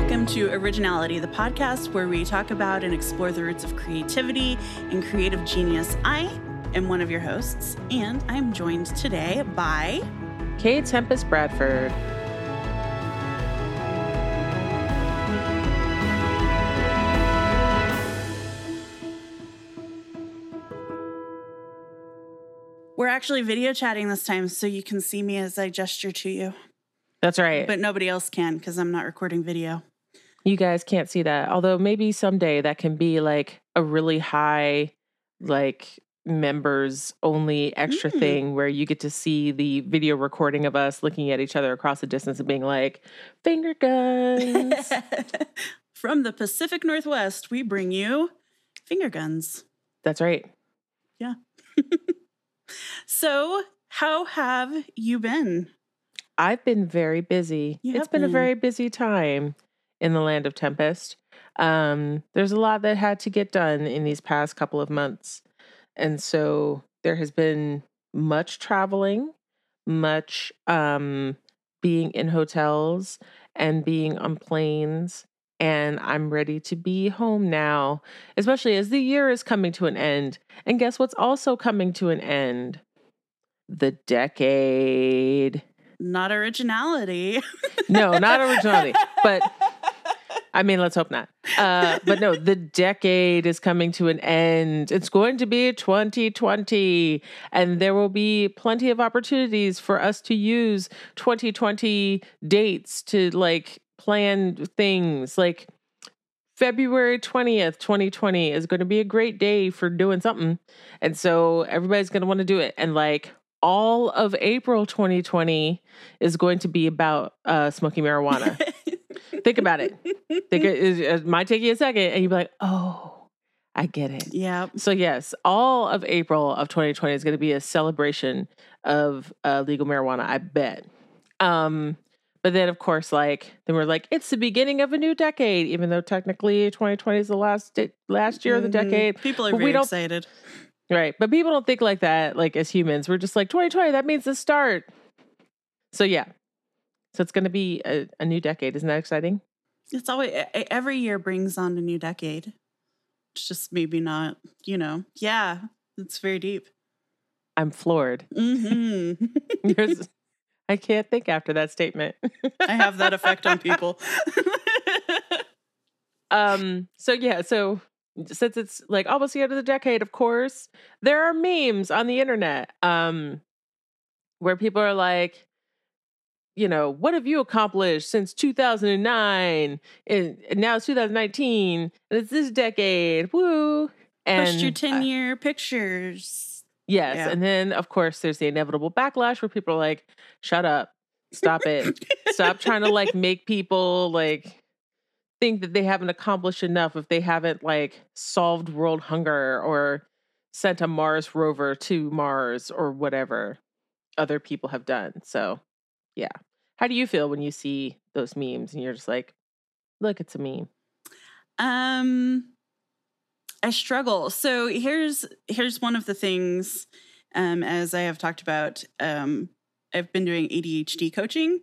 Welcome to Originality, the podcast where we talk about and explore the roots of creativity and creative genius. I am one of your hosts, and I'm joined today by K. Tempest Bradford. We're actually video chatting this time, so you can see me as I gesture to you. That's right. But nobody else can because I'm not recording video. You guys can't see that. Although maybe someday that can be like a really high, like members only extra Mm. thing where you get to see the video recording of us looking at each other across the distance and being like, finger guns. From the Pacific Northwest, we bring you finger guns. That's right. Yeah. so, how have you been? I've been very busy. You It's have been a very busy time in the land of Tempest. Um, there's a lot that had to get done in these past couple of months. And so there has been much traveling, much um, being in hotels and being on planes. And I'm ready to be home now, especially as the year is coming to an end. And guess what's also coming to an end? The decade. Not originality. No, not originality, but I mean, let's hope not. Uh, but no, the decade is coming to an end. It's going to be 2020, and there will be plenty of opportunities for us to use 2020 dates to like plan things. Like February 20th, 2020 is going to be a great day for doing something. And so everybody's going to want to do it. And like all of April 2020 is going to be about uh, smoking marijuana. Think about it. Think it, it, might take you a second, and you'd be like, "Oh, I get it." yeah. So yes, all of April of 2020 is going to be a celebration of uh, legal marijuana. I bet. Um, but then, of course, like then we're like, it's the beginning of a new decade, even though technically 2020 is the last di- last year of the Mhm. decade, People are don't- excited. right? But people don't think like that. Like as humans, we're just like 2020. That means the start. So yeah, so it's going to be a, a new decade. Isn't that exciting? It's always every year brings on a new decade. It's just maybe not, you know. Yeah, it's very deep. I'm floored. hmm Yours- I can't think after that statement. I have that effect on people. Um. So yeah. So since it's like almost the end of the decade, of course, there are memes on the internet. Um, where people are like, you know, what have you accomplished since 2009? And, now it's 2019, and it's this decade. Woo! And Post your uh, 10 year pictures. Yes. Yeah. And then, of course, there's the inevitable backlash where people are like, shut up, stop it, stop trying to like make people like think that they haven't accomplished enough if they haven't like solved world hunger or sent a Mars rover to Mars or whatever other people have done. So, yeah. How do you feel when you see those memes and you're just like, look, it's a meme? Um I struggle. So here's here's one of the things um as I have talked about um I've been doing ADHD coaching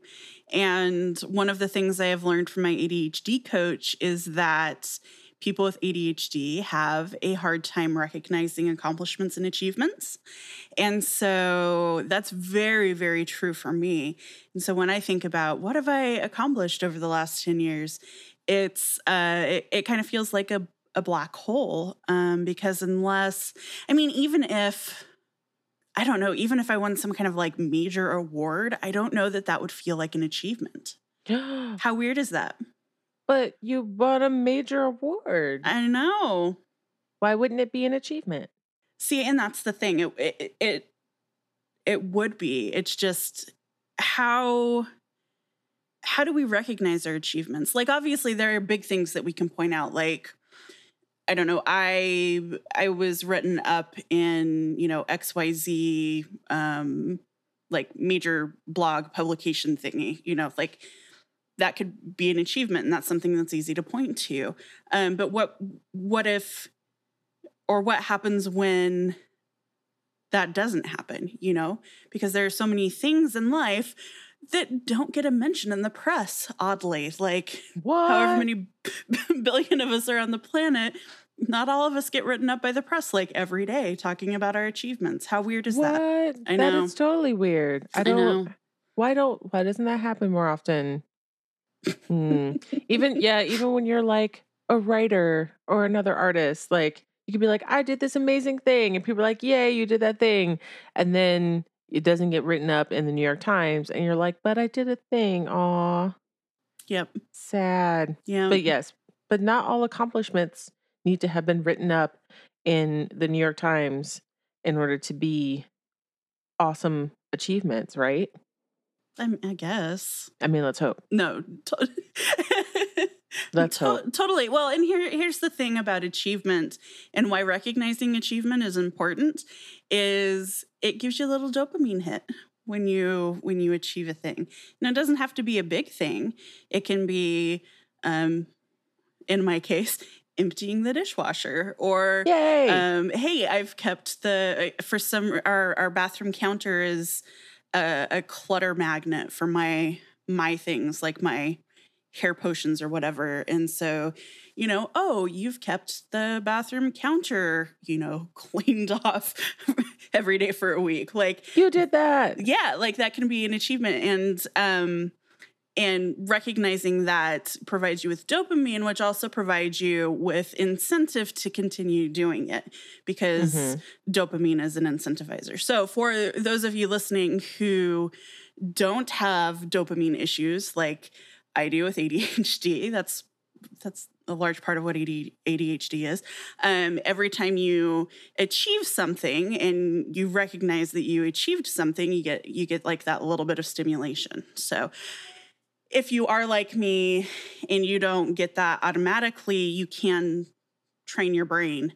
and one of the things I have learned from my ADHD coach is that people with ADHD have a hard time recognizing accomplishments and achievements. And so that's very very true for me. And so when I think about what have I accomplished over the last 10 years, it's uh it, it kind of feels like a a black hole um because unless i mean even if i don't know even if i won some kind of like major award i don't know that that would feel like an achievement how weird is that but you won a major award. i know Why wouldn't it be an achievement? see and that's the thing it it it, it would be it's just how how do we recognize our achievements like obviously there are big things that we can point out like i don't know i i was written up in you know xyz um like major blog publication thingy you know like that could be an achievement and that's something that's easy to point to um but what what if or what happens when that doesn't happen, you know? Because there are so many things in life that don't get a mention in the press, oddly. Like, What? however many billion of us are on the planet, not all of us get written up by the press like every day talking about our achievements. How weird is what? that? I That know. is totally weird. I I don't. know. Why don't? Why doesn't that happen more often? Hmm. even yeah, even when you're like a writer or another artist, like you could be like, I did this amazing thing, and people are like, Yay, you did that thing, and then it doesn't get written up in the New York Times, and you're like, But I did a thing. Aw, Yep. sad. Yeah. But yes, but not all accomplishments need to have been written up in the New York Times in order to be awesome achievements, right? I, I guess. I mean, let's hope. No. To- Let's To- hope. Totally. Well, and here here's the thing about achievement and why recognizing achievement is important is it gives you a little dopamine hit when you when you achieve a thing. Now it doesn't have to be a big thing. It can be um in my case emptying the dishwasher or Yay! um, hey, I've kept the uh, for some our our bathroom counter is a, a clutter magnet for my my things like my hair potions or whatever, and so you know, oh, you've kept the bathroom counter, you know, cleaned off every day for a week, like you did that. yeah like that can be an achievement. And um and recognizing that provides you with dopamine which also provides you with incentive to continue doing it because Mhm. dopamine is an incentivizer so for those of you listening who don't have dopamine issues like i do with adhd that's that's a large part of what ADHD is. Um, every time you achieve something and you recognize that you achieved something, you get you get like that little bit of stimulation. So if you are like me and you don't get that automatically, you can train your brain.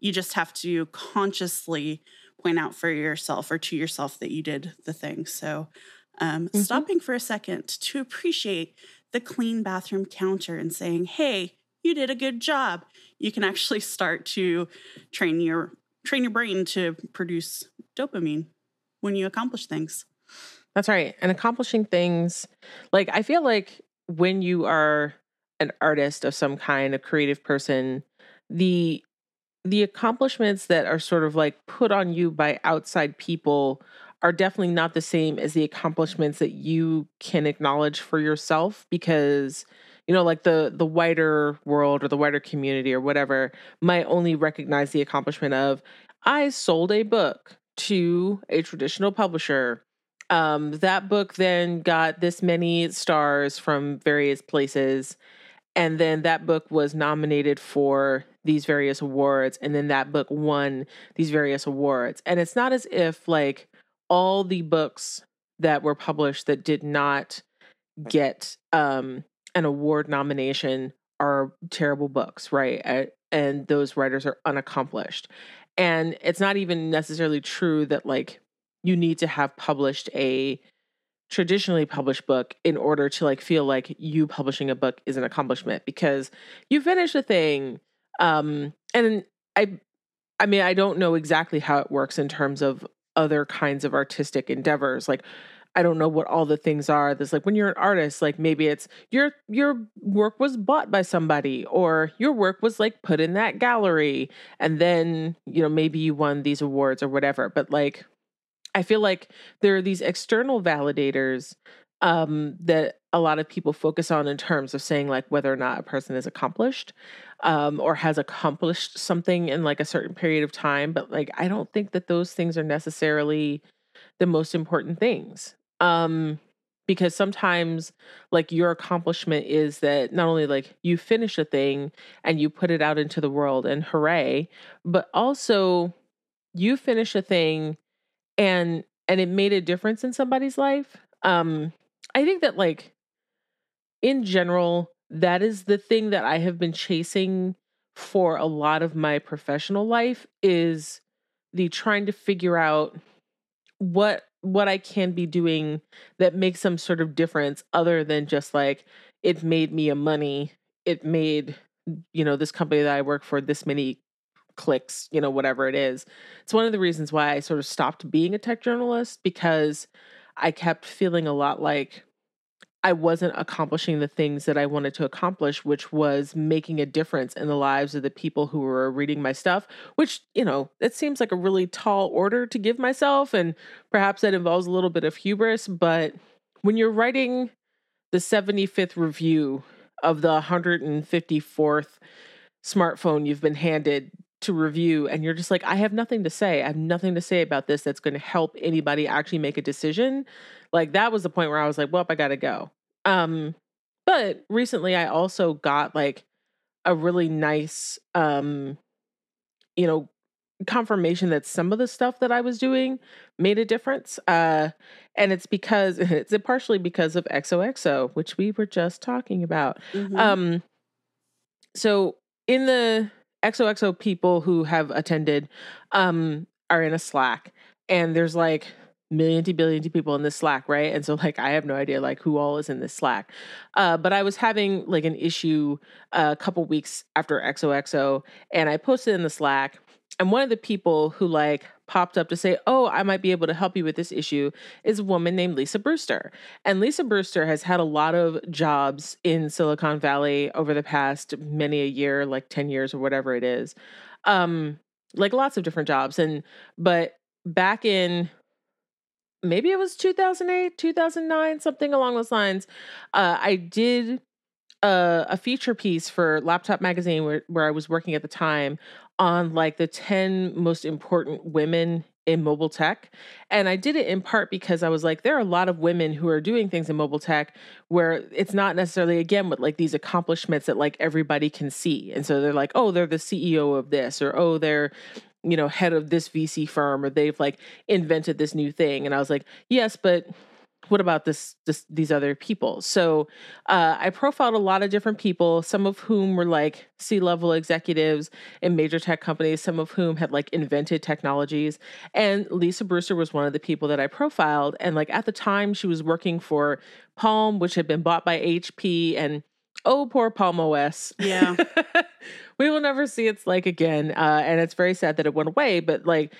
You just have to consciously point out for yourself or to yourself that you did the thing. So um, Mhm. stopping for a second to appreciate the clean bathroom counter and saying, "Hey, you did a good job." You can actually start to train your train your brain to produce dopamine when you accomplish things. That's right. And accomplishing things like I feel like when you are an artist of some kind, a creative person, the the accomplishments that are sort of like put on you by outside people are definitely not the same as the accomplishments that you can acknowledge for yourself because you know like the the wider world or the wider community or whatever might only recognize the accomplishment of I sold a book to a traditional publisher um that book then got this many stars from various places and then that book was nominated for these various awards and then that book won these various awards. And it's not as if like all the books that were published that did not get um an award nomination are terrible books right? And those writers are unaccomplished. And it's not even necessarily true that like you need to have published a traditionally published book in order to like feel like you publishing a book is an accomplishment because you finish a thing um and i i mean i don't know exactly how it works in terms of other kinds of artistic endeavors like i don't know what all the things are that's like when you're an artist like maybe it's your your work was bought by somebody or your work was like put in that gallery and then you know maybe you won these awards or whatever but like I feel like there are these external validators um, that a lot of people focus on in terms of saying like whether or not a person is accomplished um, or has accomplished something in like a certain period of time. But like, I don't think that those things are necessarily the most important things. Um, because sometimes like your accomplishment is that not only like you finish a thing and you put it out into the world and hooray, but also you finish a thing and and it made a difference in somebody's life um i think that like in general that is the thing that i have been chasing for a lot of my professional life is the trying to figure out what what i can be doing that makes some sort of difference other than just like it made me a money it made you know this company that i work for this many clicks, you know, whatever it is. It's one of the reasons why I sort of stopped being a tech journalist because I kept feeling a lot like I wasn't accomplishing the things that I wanted to accomplish, which was making a difference in the lives of the people who were reading my stuff, which, you know, it seems like a really tall order to give myself. And perhaps that involves a little bit of hubris. But when you're writing the 75th review of the 154th smartphone you've been handed to review and you're just like I have nothing to say. I have nothing to say about this that's going to help anybody actually make a decision. Like that was the point where I was like, well, I got to go. Um but recently I also got like a really nice um you know confirmation that some of the stuff that I was doing made a difference. Uh and it's because it's partially because of XOXO, which we were just talking about. Mhm. Um so in the XOXO people who have attended um are in a Slack and there's like million to billion to people in this Slack, right? And so like I have no idea like who all is in this Slack. Uh but I was having like an issue uh, a couple weeks after XOXO and I posted in the Slack and one of the people who like popped up to say, "Oh, I might be able to help you with this issue," is a woman named Lisa Brewster. And Lisa Brewster has had a lot of jobs in Silicon Valley over the past many a year, like 10 years or whatever it is. Um like lots of different jobs and but back in maybe it was 2008, 2009, something along those lines, uh I did a, a feature piece for Laptop Magazine where, where I was working at the time on like the 10 most important women in mobile tech. And I did it in part because I was like, there are a lot of women who are doing things in mobile tech where it's not necessarily, again, with like these accomplishments that like everybody can see. And so they're like, oh, they're the CEO of this, or oh, they're, you know, head of this VC firm, or they've like invented this new thing. And I was like, yes, but what about this, this these other people so uh, i profiled a lot of different people some of whom were like c-level executives in major tech companies some of whom had like invented technologies and lisa brewster was one of the people that i profiled and like at the time she was working for palm which had been bought by hp and oh poor palm os Yeah. we will never see its like again uh, and it's very sad that it went away but like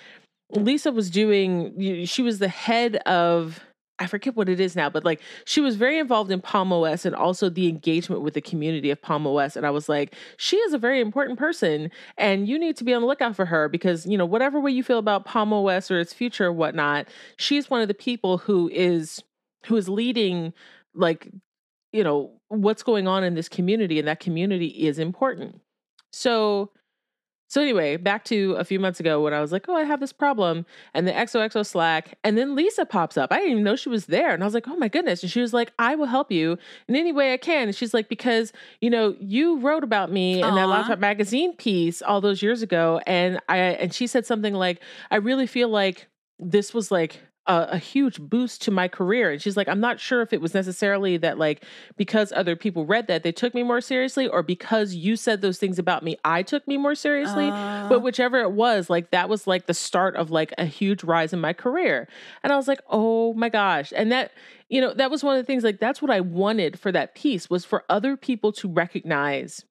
lisa was doing she was the head of I forget what it is now, but like she was very involved in Palm OS and also the engagement with the community of Palm OS. And I was like, she is a very important person and you need to be on the lookout for her because, you know, whatever way you feel about Palm OS or its future or whatnot, she's one of the people who is who is leading like, you know, what's going on in this community, and that community is important. So so anyway, back to a few months ago when I was like, "Oh, I have this problem," and the XOXO Slack, and then Lisa pops up. I didn't even know she was there, and I was like, "Oh my goodness!" And she was like, "I will help you in any way I can." And she's like, "Because you know, you wrote about me in that laptop magazine piece all those years ago," and I and she said something like, "I really feel like this was like." A, a huge boost to my career. And she's like i'm not sure if it was necessarily that like because other people read that they took me more seriously or because you said those things about me i took me more seriously. Uh, but whichever it was like that was like the start of like a huge rise in my career. And i was like oh my gosh. And that you know that was one of the things like that's what i wanted for that piece was for other people to recognize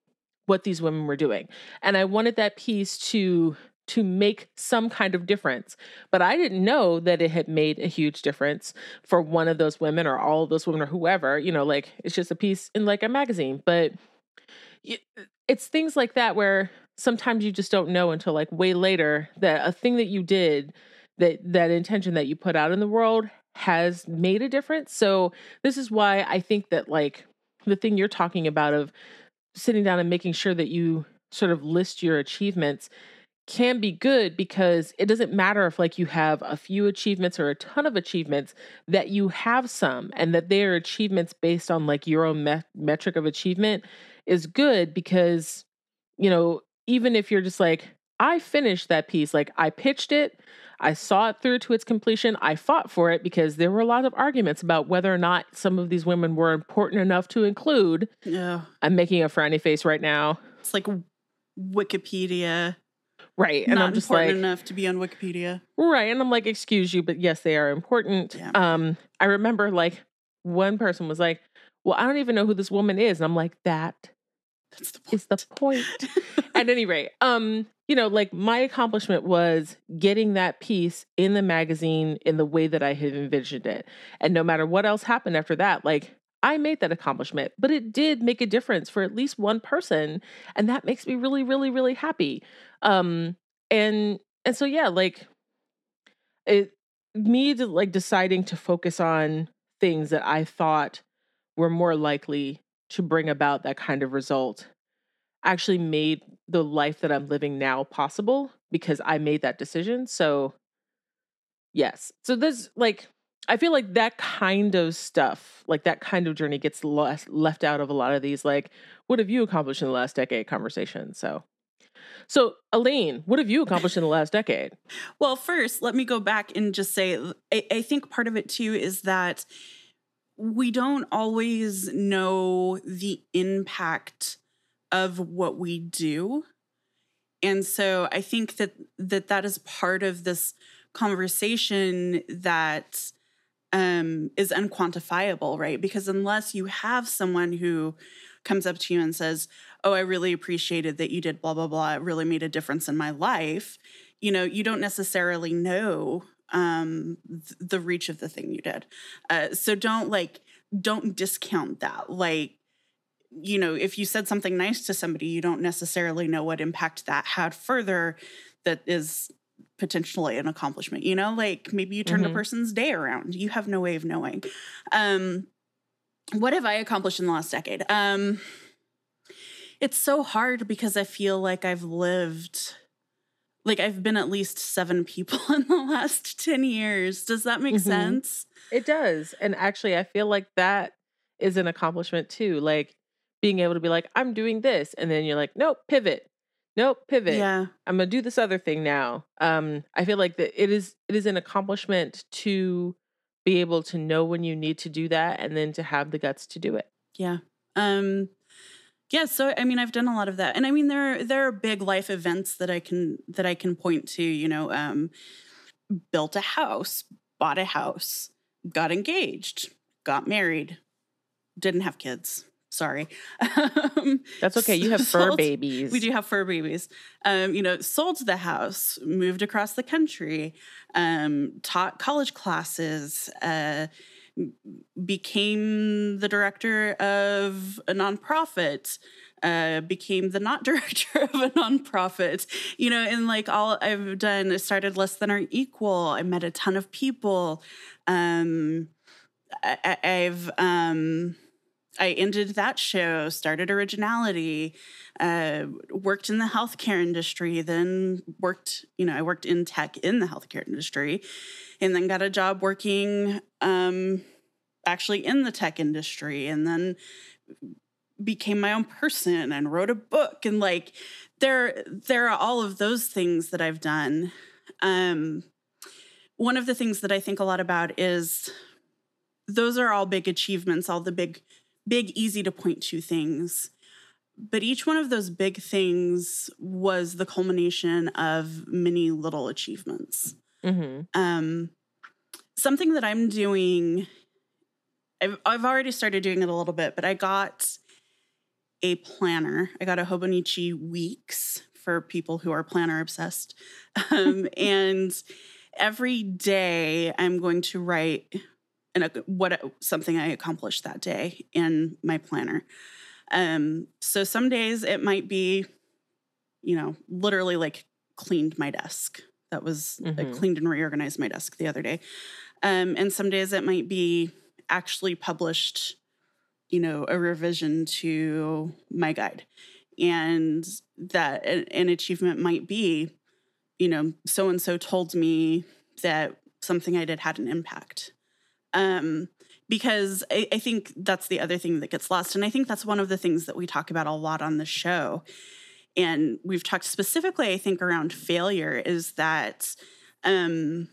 what these women were doing. And i wanted that piece to to make some kind of difference but i didn't know that it had made a huge difference for one of those women or all of those women or whoever you know like it's just a piece in like a magazine but it's things like that where sometimes you just don't know until like way later that a thing that you did that that intention that you put out in the world has made a difference. So this is why i think that like the thing you're talking about of sitting down and making sure that you sort of list your achievements can be good because it doesn't matter if like you have a few achievements or a ton of achievements that you have some and that they are achievements based on like your own me- metric of achievement is good because you know even if you're just like i finished that piece like i pitched it i saw it through to its completion i fought for it because there were a lot of arguments about whether or not some of these women were important enough to include yeah. i'm making a frowny face right now It's like Wikipedia. Right and not i'm just important like enough to be on Wikipedia. Right. And I'm like, excuse you, but yes, they are important. Yeah. Um, I remember like one person was like, Well, I don't even know who this woman is. And I'm like, that That's the point. is the point. At any rate, um, you know, like my accomplishment was getting that piece in the magazine in the way that I had envisioned it. And no matter what else happened after that, like I made that accomplishment, but it did make a difference for at least one person. And that makes me really, really, really happy. Um, and and so yeah, like it me to, like deciding to focus on things that I thought were more likely to bring about that kind of result actually made the life that I'm living now possible because I made that decision. So, yes. So, there's like, I feel like that kind of stuff, like that kind of journey gets less, left out of a lot of these, like, what have you accomplished in the last decade conversations? So, so Elaine, what have you accomplished in the last decade? Well, first, let me go back and just say I, I think part of it too is that we don't always know the impact of what we do. And so I think that that that is part of this conversation that um, is unquantifiable, right? Because unless you have someone who comes up to you and says, "Oh, I really appreciated that you did blah blah blah. It really made a difference in my life," you know, you don't necessarily know um, th- the reach of the thing you did. Uh, so don't like don't discount that. Like you know, if you said something nice to somebody, you don't necessarily know what impact that had further that is potentially an accomplishment, you know? Like maybe you turned mm-hmm. a person's day around. You have no way of knowing. Um what have I accomplished in the last decade? Um it's so hard because I feel like I've lived like I've been at least seven people in the last 10 years. Does that make mm-hmm. sense? It does. And actually I feel like that is an accomplishment too. Like being able to be like, I'm doing this. And then you're like, nope, pivot. Nope, pivot. Yeah. I'm gonna do this other thing now. Um, I feel like that it is it is an accomplishment to be able to know when you need to do that and then to have the guts to do it. Yeah. Um yeah, so I mean I've done a lot of that. And I mean there are, there are big life events that I can that I can point to, you know, um built a house, bought a house, got engaged, got married, didn't have kids. Sorry. Um, That's okay. You have fur babies. We do have fur babies. Um, you know, sold the house, moved across the country, um, taught college classes, uh, became the director of a nonprofit, uh, became the not director of a nonprofit. You know, and like all I've done, I started less than or equal. I met a ton of people. Um, I, I've um, I ended that show, started Originality, uh, worked in the healthcare industry, then worked, you know, I worked in tech in the healthcare industry, and then got a job working um, actually in the tech industry, and then became my own person and wrote a book. And like, there, there are all of those things that I've done. Um, one of the things that I think a lot about is those are all big achievements, all the big big, easy to point to things. But each one of those big things was the culmination of many little achievements. Mm-hmm. Um, something that I'm doing, I've, I've already started doing it a little bit, but I got a planner. I got a Hobonichi Weeks for people who are planner obsessed. Um, and every day I'm going to write and what something I accomplished that day in my planner. Um, so some days it might be, you know, literally like cleaned my desk. That was mm-hmm. I cleaned and reorganized my desk the other day. Um, and some days it might be actually published, you know, a revision to my guide. And that an achievement might be, you know, so and so told me that something I did had an impact. Um, because I, I think that's the other thing that gets lost. And I think that's one of the things that we talk about a lot on the show. And we've talked specifically, I think, around failure is that um,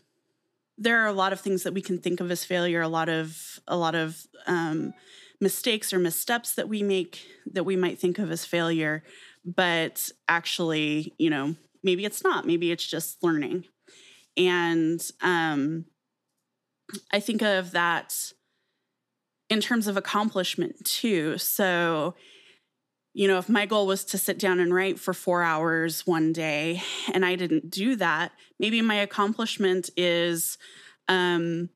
there are a lot of things that we can think of as failure, a lot of a lot of um, mistakes or missteps that we make that we might think of as failure, but actually, you know, maybe it's not. Maybe it's just learning. And um, I think of that in terms of accomplishment too. So you know, if my goal was to sit down and write for four hours one day and I didn't do that, maybe my accomplishment is um,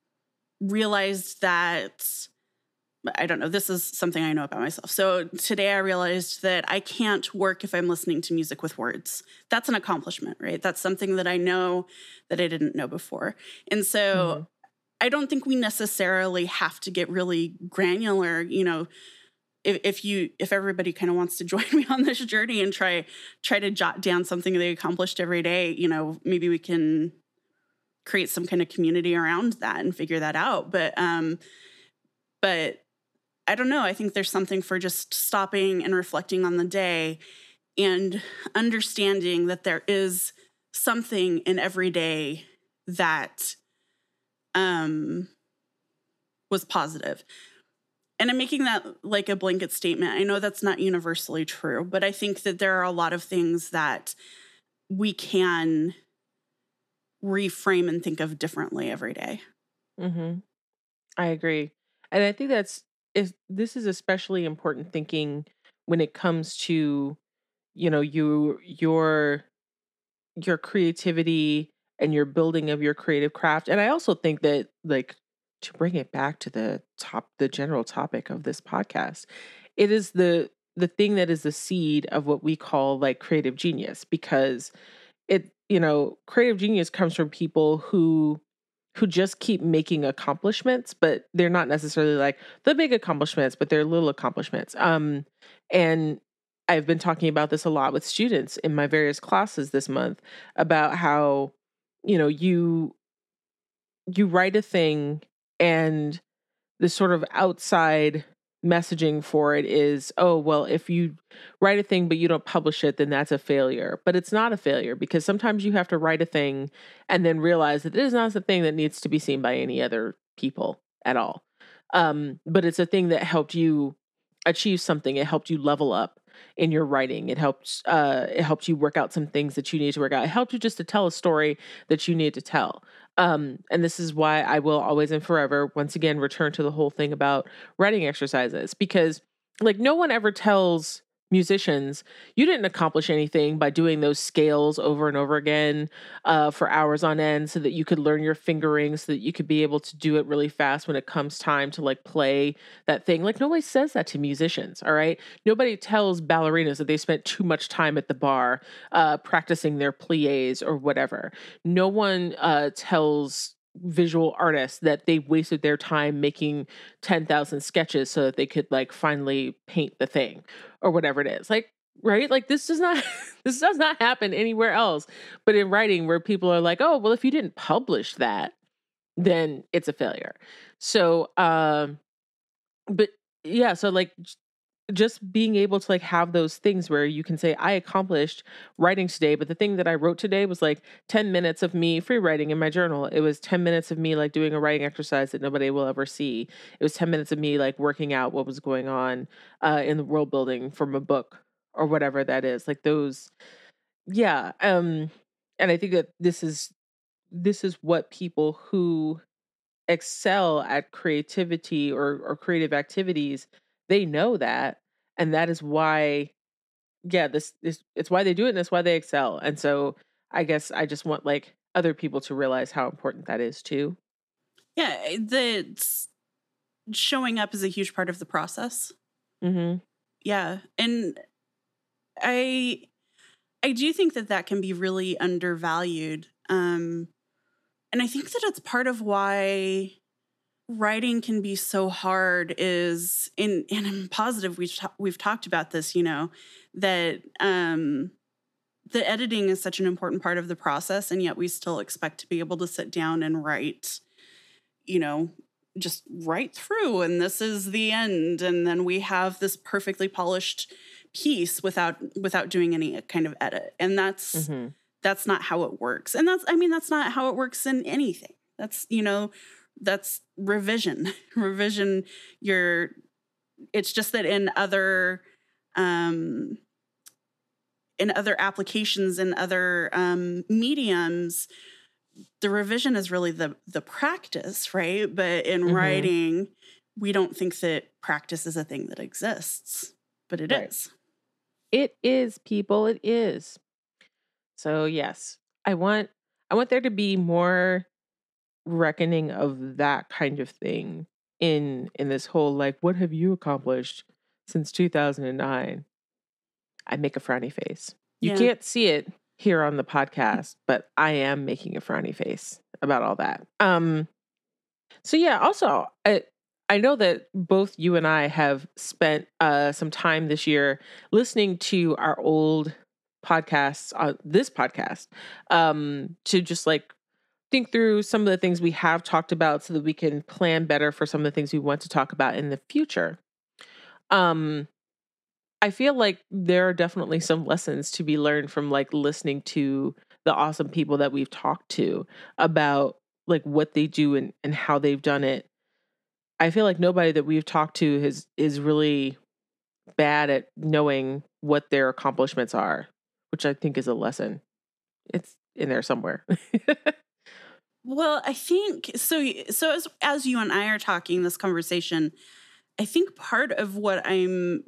realized that I don't know, this is something I know about myself. So today I realized that I can't work if I'm listening to music with words. That's an accomplishment, right? That's something that I know that I didn't know before. And so mm-hmm. I don't think we necessarily have to get really granular, you know, if, if you if everybody kind of wants to join me on this journey and try try to jot down something they accomplished every day, you know, maybe we can create some kind of community around that and figure that out. But um but I don't know. I think there's something for just stopping and reflecting on the day and understanding that there is something in every day that um was positive and I'm making that like a blanket statement. I know that's not universally true, but I think that there are a lot of things that we can reframe and think of differently every day. Mm-hmm. I agree. And I think that's is this is especially important thinking when it comes to you know you your your creativity and your building of your creative craft and i also think that like to bring it back to the top the general topic of this podcast it is the the thing that is the seed of what we call like creative genius because it you know creative genius comes from people who who just keep making accomplishments but they're not necessarily like the big accomplishments but they're little accomplishments um and I've been talking about this a lot with students in my various classes this month about how you know you you write a thing and the sort of outside messaging for it is oh well if you write a thing but you don't publish it then that's a failure. But it's not a failure because sometimes you have to write a thing and then realize that it is not a thing that needs to be seen by any other people at all. Um, but it's a thing that helped you achieve something. It helped you level up in your writing. It helped uh, it helped you work out some things that you need to work out. It helped you just to tell a story that you need to tell. Um, and this is why I will always and forever, once again, return to the whole thing about writing exercises because, like, no one ever tells musicians, you didn't accomplish anything by doing those scales over and over again uh, for hours on end so that you could learn your fingering, so that you could be able to do it really fast when it comes time to like play that thing. Like nobody says that to musicians, all right? Nobody tells ballerinas that they spent too much time at the bar uh, practicing their pliés or whatever. No one uh, tells visual artists that they wasted their time making 10,000 sketches so that they could like finally paint the thing or whatever it is. Like right? Like this does not this does not happen anywhere else but in writing where people are like, "Oh, well if you didn't publish that, then it's a failure." So, um but yeah, so like just being able to like have those things where you can say i accomplished writing today but the thing that i wrote today was like 10 minutes of me free writing in my journal. It was 10 minutes of me like doing a writing exercise that nobody will ever see. It was 10 minutes of me like working out what was going on uh, in the world building from a book or whatever that is like those yeah um and i think that this is this is what people who excel at creativity or or creative activities they know that and that is why yeah this is it's why they do it and it's why they excel and so i guess i just want like other people to realize how important that is too yeah eh, the showing up is a huge part of the process mm-hmm. yeah and i i do think that that can be really undervalued um and i think that it's part of why writing can be so hard is in and I'm positive we've ta- we've talked about this, you know, that um the editing is such an important part of the process and yet we still expect to be able to sit down and write you know just write through and this is the end and then we have this perfectly polished piece without without doing any kind of edit and that's mm-hmm. that's not how it works and that's i mean that's not how it works in anything that's you know that's revision revision you're it's just that in other um in other applications in other um mediums the revision is really the the practice right but in mm-hmm. writing we don't think that practice is a thing that exists but it right. is. It is, people. It is. So yes, I want I want there to be more reckoning of that kind of thing in in this whole like what have you accomplished since 2009 i make a frowny face. You Yeah. can't see it here on the podcast but i am making a frowny face about all that. Um so yeah also i i know that both you and i have spent uh some time this year listening to our old podcasts on this podcast um to just like think through some of the things we have talked about so that we can plan better for some of the things we want to talk about in the future. Um I feel like there are definitely some lessons to be learned from like listening to the awesome people that we've talked to about like what they do and, and how they've done it. I feel like nobody that we've talked to has is really bad at knowing what their accomplishments are, which I think is a lesson. It's in there somewhere. Well, I think so. So as as you and I are talking this conversation, I think part of what I'm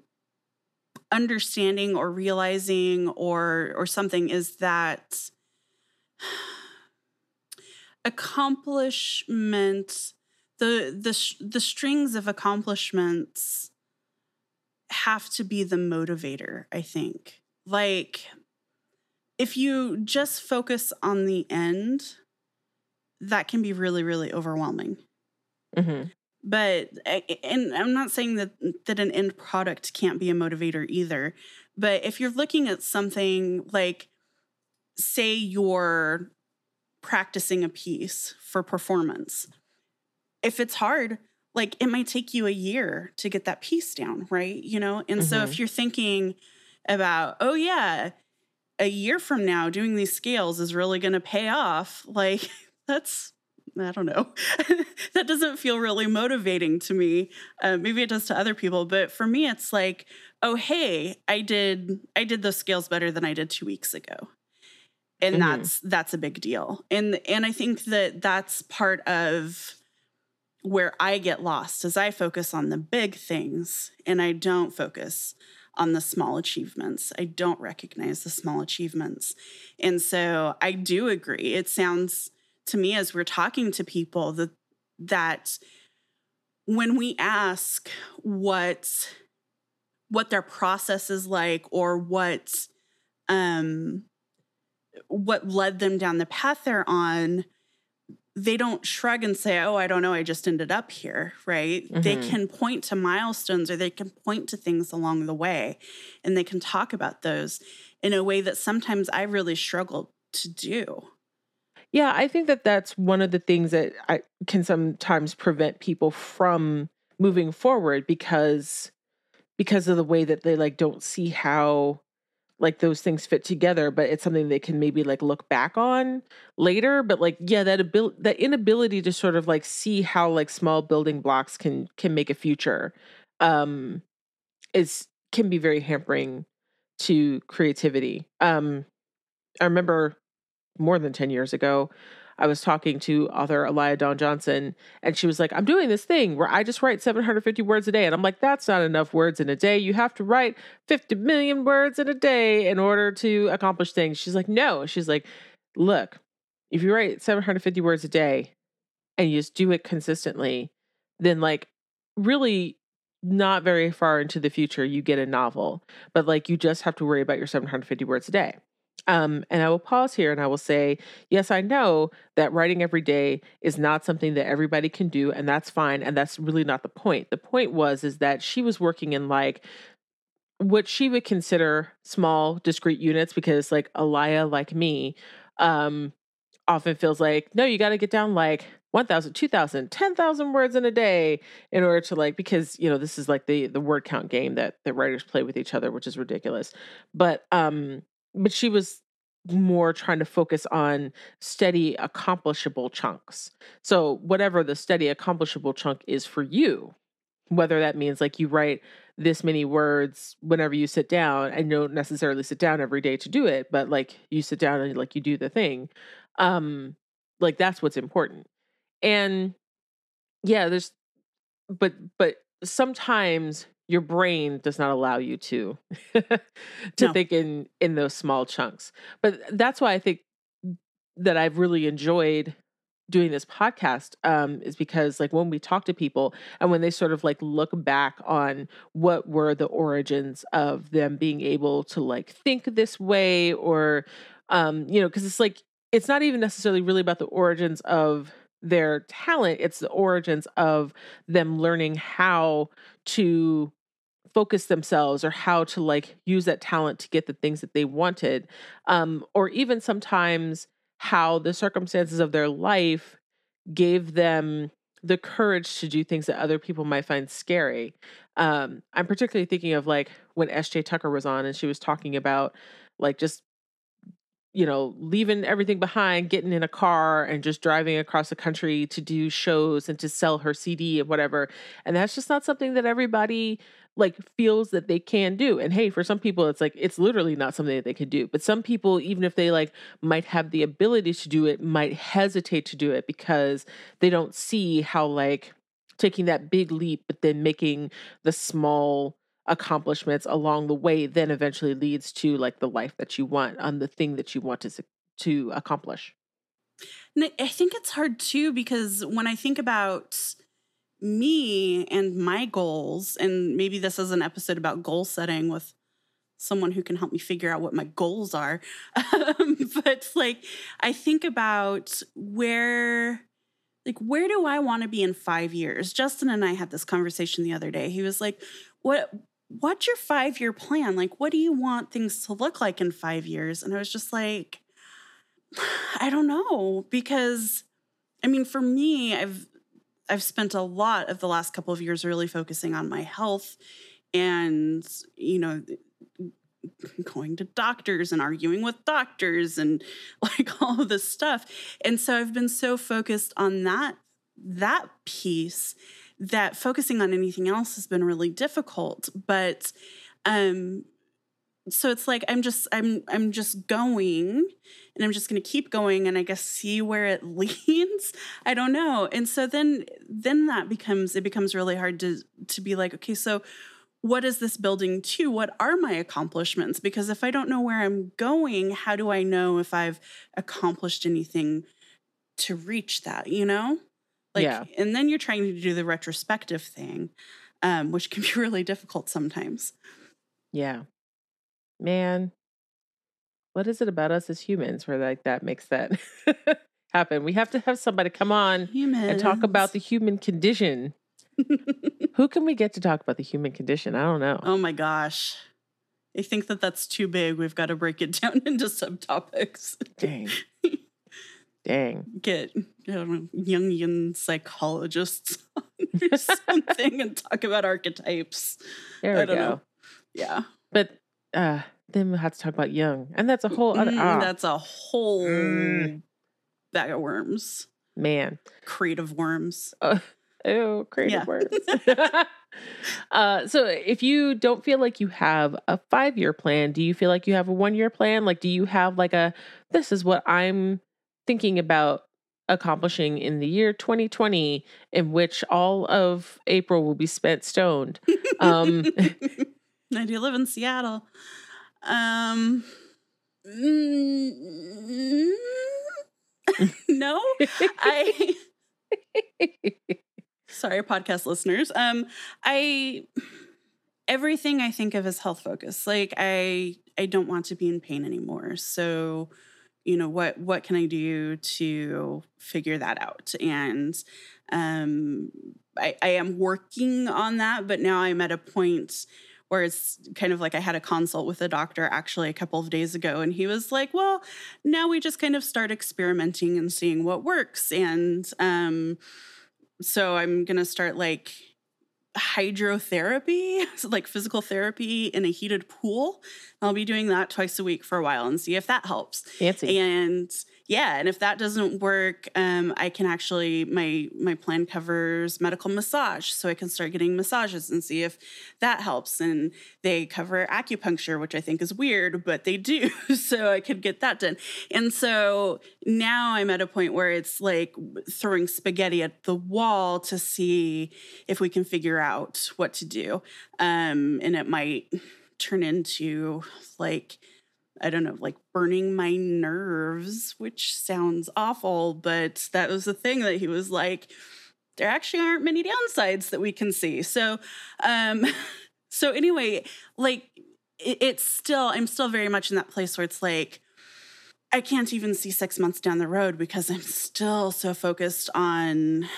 understanding or realizing or or something is that accomplishment the the the strings of accomplishments have to be the motivator i think like if you just focus on the end that can be really really overwhelming. Hmm but and i'm not saying that that an end product can't be a motivator either but if you're looking at something like say you're practicing a piece for performance if it's hard like it might take you a year to get that piece down right? You know? And so if you're thinking about oh yeah a year from now doing these scales is really going to pay off like that's i don't know. That doesn't feel really motivating to me. Uh, maybe it does to other people but for me it's like oh hey i did i did those scales better than i did two weeks ago. And Mhm. that's that's a big deal. And and i think that that's part of where i get lost as i focus on the big things and i don't focus on the small achievements. I don't recognize the small achievements. And so i do agree. It sounds to me as we're talking to people that that when we ask what what their process is like or what um what led them down the path they're on they don't shrug and say oh i don't know i just ended up here right they Mhm. can point to milestones or they can point to things along the way and they can talk about those in a way that sometimes i really struggle to do Yeah, I think that that's one of the things that I can sometimes prevent people from moving forward because because of the way that they like don't see how like those things fit together, but it's something they can maybe like look back on later. But like, yeah, that ability, that inability to sort of like see how like small building blocks can can make a future, um, is can be very hampering to creativity. Um, I remember more than 10 years ago, I was talking to author Alaya Dawn Johnson, and she was like, I'm doing this thing where I just write 750 words a day. And I'm like, that's not enough words in a day. You have to write 50 million words in a day in order to accomplish things. She's like, no. She's like, look, if you write 750 words a day and you just do it consistently, then like really not very far into the future, you get a novel. But like you just have to worry about your 750 words a day. Um, and I will pause here and I will say, yes, I know that writing every day is not something that everybody can do, and that's fine. And that's really not the point. The point was is that she was working in like what she would consider small, discrete units because like Alaya, like me, um, often feels like, no, you got to get down like 1,000, 2,000, 10,000 words in a day in order to like, because, you know, this is like the, the word count game that the writers play with each other, which is ridiculous. But, um, but she was more trying to focus on steady accomplishable chunks. So whatever the steady accomplishable chunk is for you, whether that means like you write this many words whenever you sit down and you don't necessarily sit down every day to do it, but like you sit down and like you do the thing. Um like that's what's important. And yeah, there's but but sometimes your brain does not allow you to to No. think in in those small chunks. But that's why I think that I've really enjoyed doing this podcast um, is because like when we talk to people and when they sort of like look back on what were the origins of them being able to like think this way or um you know because it's like it's not even necessarily really about the origins of their talent it's the origins of them learning how to focus themselves or how to like use that talent to get the things that they wanted um or even sometimes how the circumstances of their life gave them the courage to do things that other people might find scary. Um, I'm particularly thinking of like when SJ Tucker was on and she was talking about like just you know leaving everything behind getting in a car and just driving across the country to do shows and to sell her cd and whatever and that's just not something that everybody like feels that they can do and hey for some people it's like it's literally not something that they could do but some people even if they like might have the ability to do it might hesitate to do it because they don't see how like taking that big leap but then making the small accomplishments along the way then eventually leads to like the life that you want on the thing that you want to to accomplish And I- I think it's hard too because when I think about me and my goals, and maybe this is an episode about goal setting with someone who can help me figure out what my goals are. Um, but like, I think about where, like, where do I want to be in five years? Justin and I had this conversation the other day. He was like, "What?" What's your five year plan? Like, what do you want things to look like in five years? And I was just like, I don't know because I mean for me I've I've spent a lot of the last couple of years really focusing on my health and you know going to doctors and arguing with doctors and like all of this stuff and so I've been so focused on that that piece that focusing on anything else has been really difficult but um so it's like i'm just i'm i'm just going and i'm just going to keep going and i guess see where it leads. I don't know. And so then then that becomes it becomes really hard to to be like okay so what is this building to? What are my accomplishments? Because if i don't know where i'm going how do i know if i've accomplished anything to reach that you know like Yeah. and then you're trying to do the retrospective thing um, which can be really difficult sometimes. Yeah. Man what is it about us as humans where like that makes that happen? We have to have somebody come on and talk about the human condition. Who can we get to talk about the human condition? I don't know. Oh my gosh. I think that that's too big. We've got to break it down into subtopics. dang. Dang. Get know, Jungian psychologists or something and talk about archetypes. there I we go don't know. Yeah. but uh then we'll have to talk about Jung and that's a whole other Mm, ah, That's a whole Mm. bag of worms. man Creative worms. Oh, creative Yeah. words. uh, so if you don't feel like you have a five year plan, do you feel like you have a one year plan? Like, do you have like a, this is what I'm thinking about accomplishing in the year 2020, in which all of April will be spent stoned? Um, I do live in Seattle. Um, mm, no, I. Sorry, podcast listeners. Um, I everything I think of is health focused. Like I, I don't want to be in pain anymore. So, you know what what can I do to figure that out? And um, I, I am working on that, but now I'm at a point where it's kind of like I had a consult with a doctor actually a couple of days ago, and he was like, "Well, now we just kind of start experimenting and seeing what works." And um, so I'm gonna start like hydrotherapy, so like physical therapy in a heated pool. I'll be doing that twice a week for a while and see if that helps. Fancy. And yeah and if that doesn't work um, i can actually my my plan covers medical massage so i can start getting massages and see if that helps and they cover acupuncture which i think is weird but they do so i could get that done. And so now i'm at a point where it's like throwing spaghetti at the wall to see if we can figure out what to do um, and it might turn into like I don't know, like burning my nerves, which sounds awful, but that was the thing that he was like, there actually aren't many downsides that we can see. So, um, so anyway, like it, it's still, I'm still very much in that place where it's like, I can't even see six months down the road because I'm still so focused on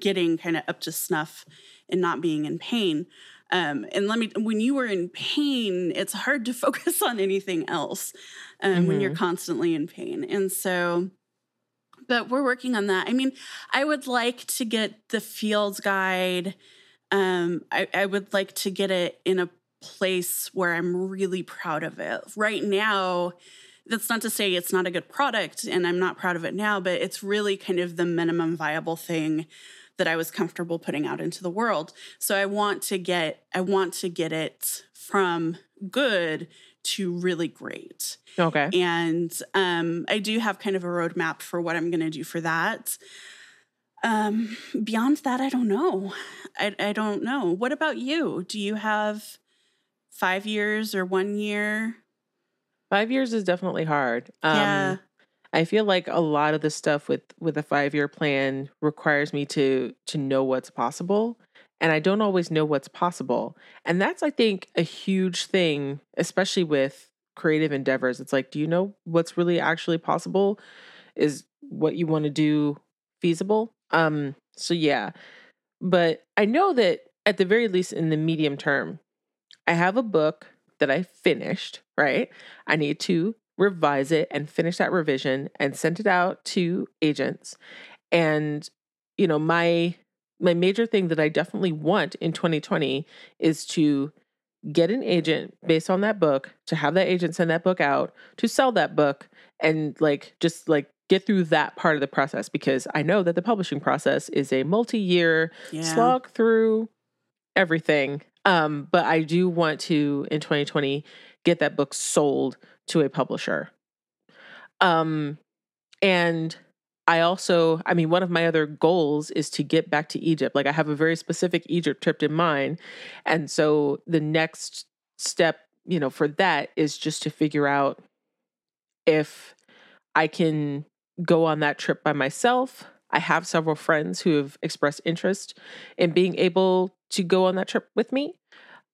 getting kind of up to snuff and not being in pain. Um, and let me, when you are in pain, it's hard to focus on anything else um, mm-hmm. when you're mm-hmm. constantly in pain. And so, but we're working on that. I mean, I would like to get the fields guide. Um, I, I would like to get it in a place where I'm really proud of it. Right now, that's not to say it's not a good product and I'm not proud of it now, but it's really kind of the minimum viable thing that I was comfortable putting out into the world. So I want to get I want to get it from good to really great. Okay. And um, I do have kind of a roadmap for what I'm going to do for that. Um, beyond that, I don't know. I, I don't know. What about you? Do you have five years or one year? Five years is definitely hard. Um, yeah. I feel like a lot of the stuff with with a 5-year plan requires me to to know what's possible and I don't always know what's possible. And that's I think a huge thing especially with creative endeavors. It's like do you know what's really actually possible? Is what you want to do feasible? Um so yeah. But I know that at the very least in the medium term I have a book that I finished, right? I need to revise it and finish that revision and send it out to agents. And you know, my my major thing that I definitely want in 2020 is to get an agent based on that book, to have that agent send that book out, to sell that book and like just like get through that part of the process because I know that the publishing process is a multi-year yeah. slog through everything. Um, but I do want to in 2020 get that book sold to a publisher. Um, and I also, I mean, one of my other goals is to get back to Egypt. Like I have a very specific Egypt trip in mind. And so the next step, you know, for that is just to figure out if I can go on that trip by myself. I have several friends who have expressed interest in being able to go on that trip with me.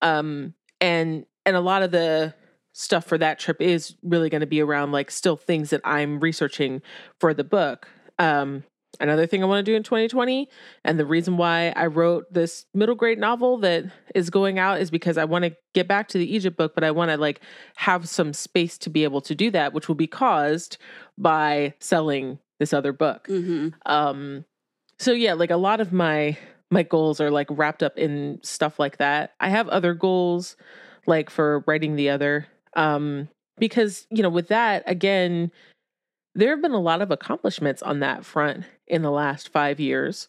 Um, and and a lot of the stuff for that trip is really going to be around like still things that I'm researching for the book. Um, another thing I want to do in 2020, and the reason why I wrote this middle grade novel that is going out is because I want to get back to the Egypt book, but I want to like have some space to be able to do that, which will be caused by selling this other book. Mm-hmm. Um, so yeah, like a lot of my my goals are like wrapped up in stuff like that. I have other goals like for writing the other um, because, you know, with that, again, there have been a lot of accomplishments on that front in the last five years.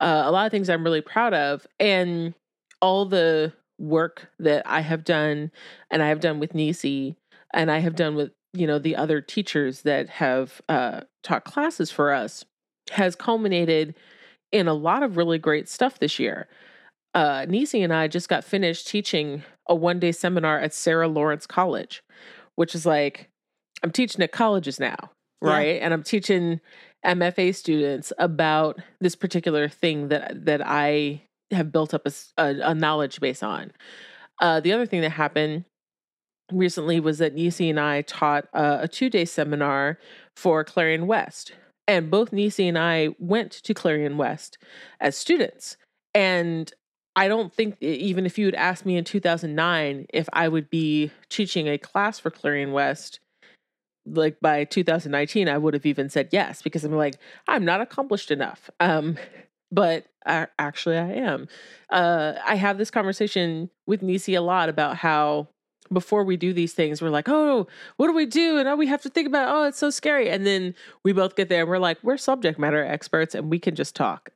Uh, a lot of things I'm really proud of. And all the work that I have done and I have done with Nisi and I have done with, you know, the other teachers that have uh, taught classes for us has culminated in a lot of really great stuff this year uh, Nisi and I just got finished teaching a one day seminar at Sarah Lawrence College, which is like, I'm teaching at colleges now, right? Yeah. And I'm teaching MFA students about this particular thing that that I have built up a, a, a knowledge base on. Uh, the other thing that happened recently was that Nisi and I taught a, a two day seminar for Clarion West. And both Nisi and I went to Clarion West as students. And I don't think even if you had asked me in 2009 if I would be teaching a class for Clarion West, like by 2019, I would have even said yes because I'm like I'm not accomplished enough. Um, but I, actually, I am. Uh, I have this conversation with Nisi a lot about how before we do these things, we're like, oh, what do we do? And oh, we have to think about, oh, it's so scary. And then we both get there and we're like, we're subject matter experts and we can just talk.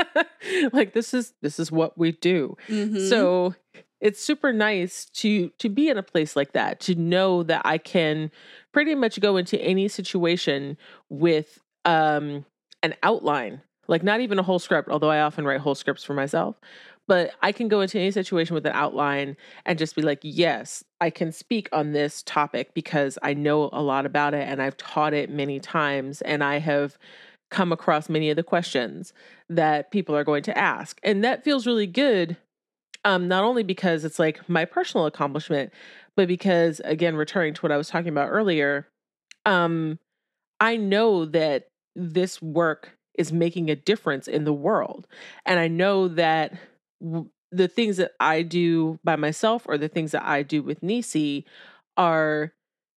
like this is this is what we do. Mm-hmm. So it's super nice to to be in a place like that, to know that I can pretty much go into any situation with um an outline like not even a whole script although i often write whole scripts for myself but I can go into any situation with an outline and just be like, yes, I can speak on this topic because I know a lot about it and I've taught it many times and I have come across many of the questions that people are going to ask. And that feels really good. Um, not only because it's like my personal accomplishment, but because again, returning to what I was talking about earlier, um, I know that this work is making a difference in the world. And I know that the things that I do by myself or the things that I do with Nisi are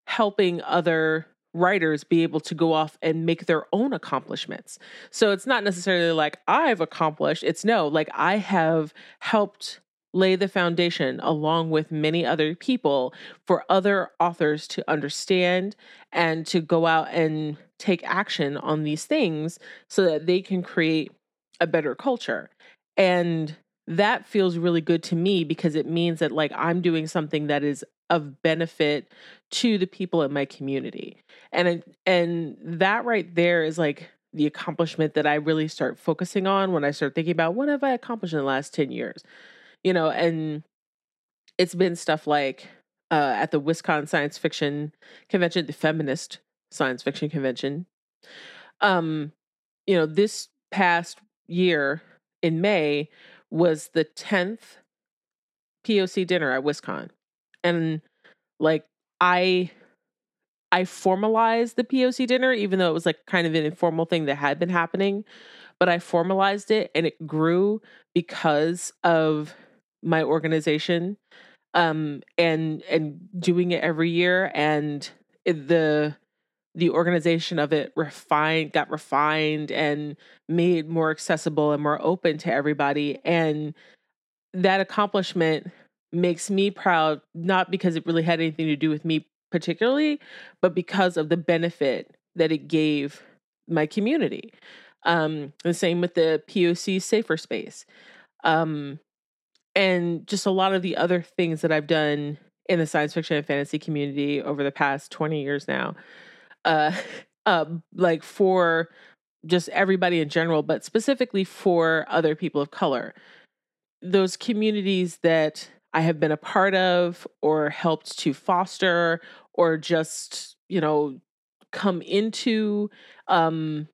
helping other writers be able to go off and make their own accomplishments. So it's not necessarily like I've accomplished, it's no, like I have helped lay the foundation along with many other people for other authors to understand and to go out and take action on these things so that they can create a better culture. And that feels really good to me because it means that like I'm doing something that is of benefit to the people in my community. And and that right there is like the accomplishment that I really start focusing on when I start thinking about what have I accomplished in the last 10 years. You know, and it's been stuff like uh, at the Wisconsin Science Fiction Convention, the feminist science fiction convention. Um, you know, this past year in May, was the 10th POC dinner at WisCon. And like I I formalized the POC dinner, even though it was like kind of an informal thing that had been happening, but I formalized it and it grew because of my organization um and and doing it every year and the the organization of it refined got refined and made more accessible and more open to everybody and that accomplishment makes me proud not because it really had anything to do with me particularly but because of the benefit that it gave my community. Um the same with the poc safer space. Um and just a lot of the other things that i've done in the science fiction and fantasy community over the past 20 years now uh, uh, like for just everybody in general, but specifically for other people of color. Those communities that I have been a part of or helped to foster or just, you know, come into, um,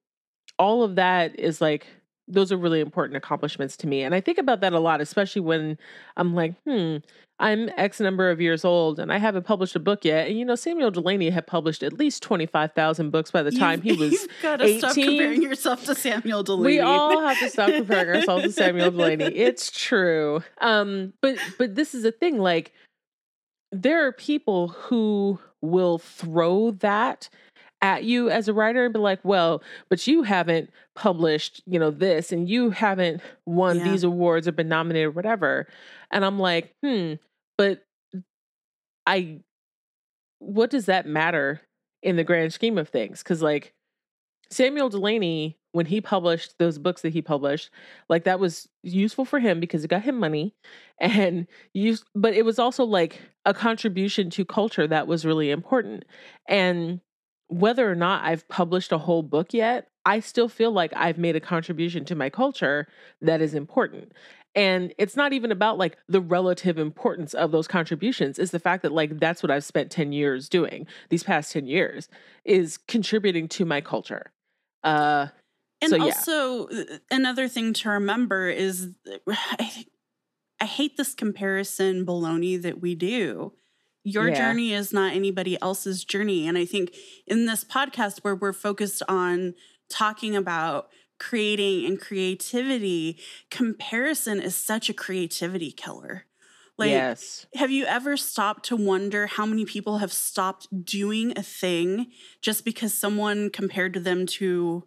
all of that is like those are really important accomplishments to me. And I think about that a lot, especially when I'm like, hmm, I'm X number of years old and I haven't published a book yet. And you know, Samuel Delany had published at least 25,000 books by the time you've, he was You've got to stop comparing yourself to Samuel Delany. We all have to stop comparing ourselves to Samuel Delany. It's true. Um, but but this is a thing like there are people who will throw that at you as a writer and be like, well, but you haven't published, you know, this and you haven't won yeah. these awards or been nominated or whatever. And I'm like, hmm, but I, what does that matter in the grand scheme of things? Cause like Samuel Delany, when he published those books that he published, like that was useful for him because it got him money and used, but it was also like a contribution to culture that was really important. And whether or not I've published a whole book yet, I still feel like I've made a contribution to my culture that is important. And it's not even about like the relative importance of those contributions. It's the fact that like that's what I've spent 10 years doing these past 10 years is contributing to my culture. Uh and so, also uh, another thing to remember is I, I hate this comparison baloney that we do your yeah. journey is not anybody else's journey. And I think in this podcast where we're focused on talking about creating and creativity, comparison is such a creativity killer. Like, yes. have you ever stopped to wonder how many people have stopped doing a thing just because someone compared them to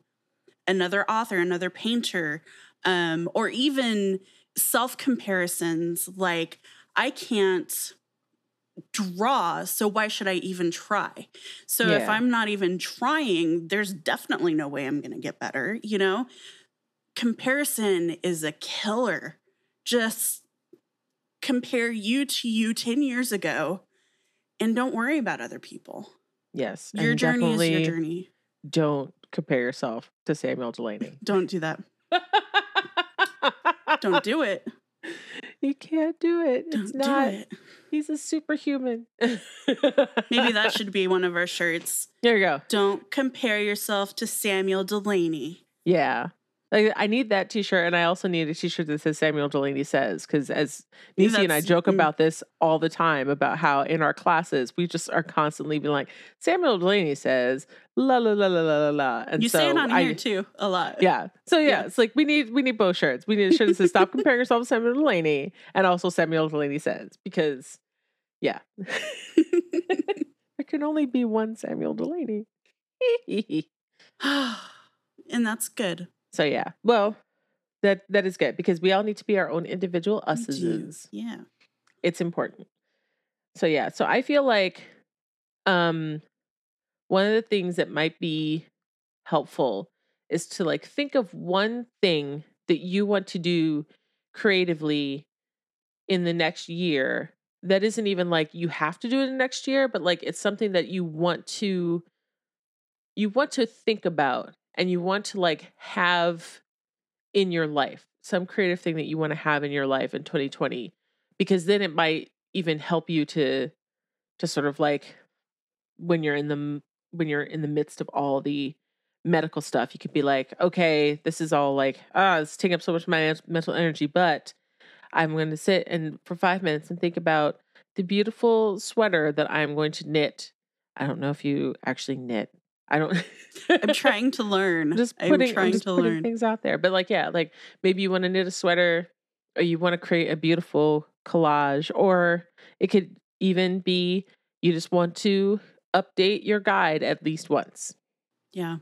another author, another painter, um, or even self comparisons like, I can't draw. So why should I even try? So if I'm not even trying, there's definitely no way I'm going to get better, you know? Comparison is a killer. Just compare you to you 10 years ago and don't worry about other people. Yes. Your journey is your journey. Don't compare yourself to Samuel Delany. Don't do that. Don't do it. You can't do it. Don't it's do not. it. He's a superhuman. Maybe that should be one of our shirts. There you go. Don't compare yourself to Samuel Delany. Yeah. Like I need that T-shirt, and I also need a T-shirt that says Samuel Delany says, because as Nisi and I joke mm. about this all the time about how in our classes we just are constantly being like Samuel Delany says la la la la la la la, and you so say it on I, here too a lot. Yeah. So yeah, Yeah. it's like we need we need both shirts. We need a shirt that says "Stop comparing yourself to Samuel Delany," and also Samuel Delany says because, yeah, there can only be one Samuel Delany. and that's good. So yeah, well, that that is good because we all need to be our own individual us's. Yeah. It's important. So yeah, so I feel like, um, one of the things that might be helpful is to like think of one thing that you want to do creatively in the next year that isn't even like you have to do it in next year but like it's something that you want to you want to think about and you want to like have in your life some creative thing that you want to have in your life in 2020 because then it might even help you to to sort of like when you're in the when you're in the midst of all the medical stuff you could be like okay this is all like ah it's taking up so much of my mental energy but i'm going to sit and for five minutes and think about the beautiful sweater that i'm going to knit. I don't know if you actually knit i don't I'm trying to learn. I'm just putting, I'm trying just to learn. things out there. But like, yeah, like maybe you want to knit a sweater or you want to create a beautiful collage, or it could even be you just want to update your guide at least once. Yeah.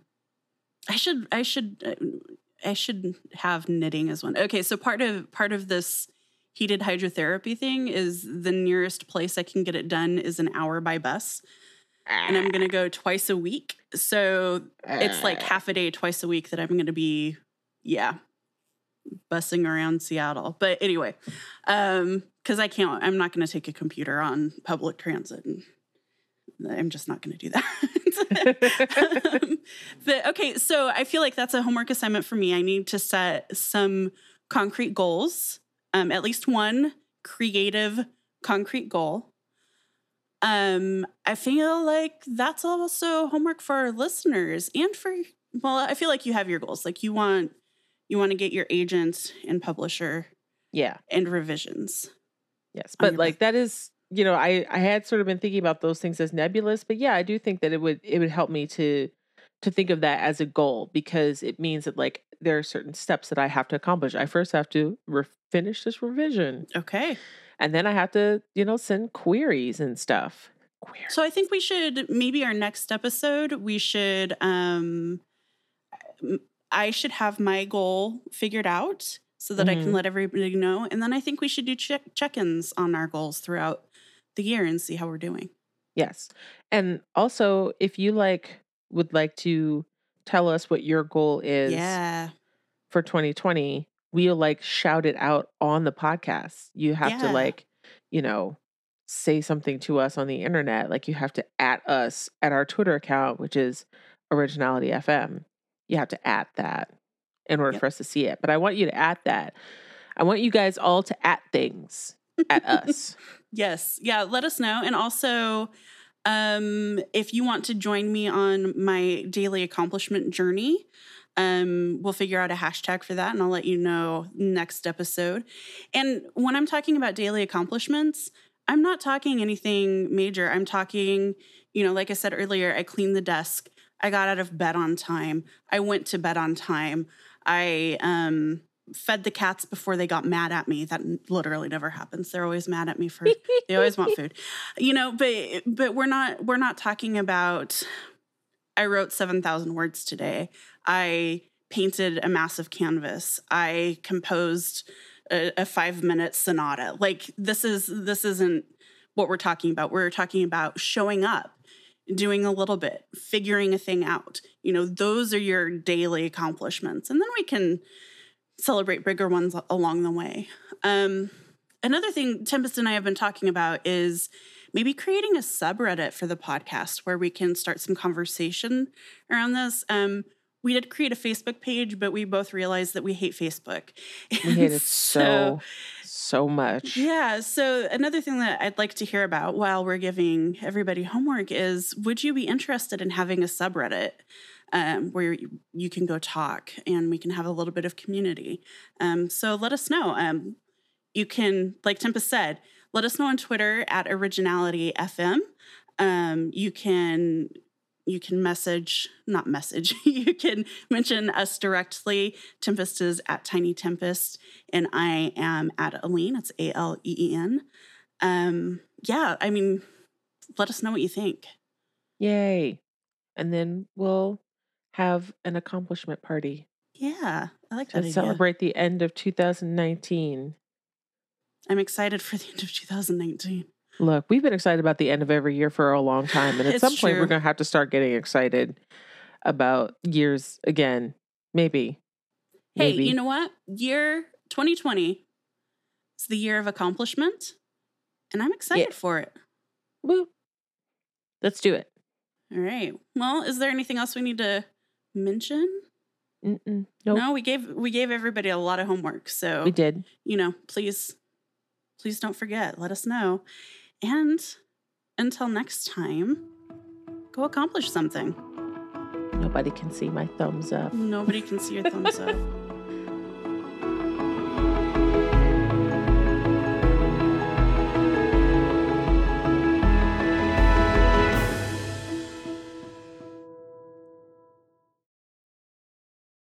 I should I should uh, I should have knitting as one. Okay, so part of part of this heated hydrotherapy thing is the nearest place I can get it done is an hour by bus. And I'm going to go twice a week. So it's like half a day twice a week that I'm going to be yeah, bussing around Seattle. But anyway, um cuz I can't I'm not going to take a computer on public transit and I'm just not going to do that. Um, but okay, so I feel like that's a homework assignment for me. I need to set some concrete goals, um, at least one creative concrete goal. Um, I feel like that's also homework for our listeners and for well, I feel like you have your goals. Like you want you want to get your agent and publisher yeah, and revisions. yes. But like that is, you know, I I had sort of been thinking about those things as nebulous, but yeah, I do think that it would it would help me to to think of that as a goal because it means that like there are certain steps that I have to accomplish. I first have to re- finish this revision. Okay. And then I have to, you know, send queries and stuff. Queries. So I think we should maybe our next episode we should um I should have my goal figured out so that I can Mhm. let everybody know and then I think we should do check check-ins on our goals throughout the year and see how we're doing. Yes. And also, if you like would like to tell us what your goal is yeah. for 2020, we'll like shout it out on the podcast. You have to like, you know, say something to us on the internet. Like you have to at us at our Twitter account, which is Originality FM. You have to at that in order Yep. for us to see it. But I want you to at that. I want you guys all to at things at us. Yes. Yeah, let us know and also um if you want to join me on my daily accomplishment journey um we'll figure out a hashtag for that and I'll let you know next episode. And when I'm talking about daily accomplishments, I'm not talking anything major. I'm talking, you know, like I said earlier, I cleaned the desk. I got out of bed on time. I went to bed on time. I um fed the cats before they got mad at me. That literally never happens. They're always mad at me for they always want food. You know, but but we're not we're not talking about I wrote 7,000 words today. I painted a massive canvas. I composed a, a 5-minute sonata. Like this is this isn't what we're talking about. We're talking about showing up, doing a little bit, figuring a thing out. You know, those are your daily accomplishments. And then we can celebrate bigger ones along the way. Um, another thing Tempest and I have been talking about is maybe creating a subreddit for the podcast where we can start some conversation around this. Um, we did create a Facebook page, but we both realized that we hate Facebook. We hate it so, so much. Yeah. So, another thing that I'd like to hear about while we're giving everybody homework is would you be interested in having a subreddit? Um, where you, can go talk and we can have a little bit of community. Um, so let us know. Um, you can, like Tempest said, let us know on Twitter at Originality FM. Um, you can you can message, not message, you can mention us directly. Tempest is at Tiny Tempest, and I am at Aleen. It's A L E E N. Um, yeah, I mean, let us know what you think. Yay. And then we'll have an accomplishment party. Yeah, I like that. To celebrate the end of 2019. I'm excited for the end of 2019. Look, we've been excited about the end of every year for a long time. And at some point, we're going to have to start getting excited about years again. Maybe. Hey, Maybe. you know what? Year 2020 is the year of accomplishment. And I'm excited yeah. for it. Woo. Let's do it. All right. Well, is there anything else we need to mention? Nope. No, we gave we gave everybody a lot of homework. So we did. You know, please, please don't forget. Let us know. And until next time, go accomplish something. Nobody can see my thumbs up. Nobody can see your thumbs up.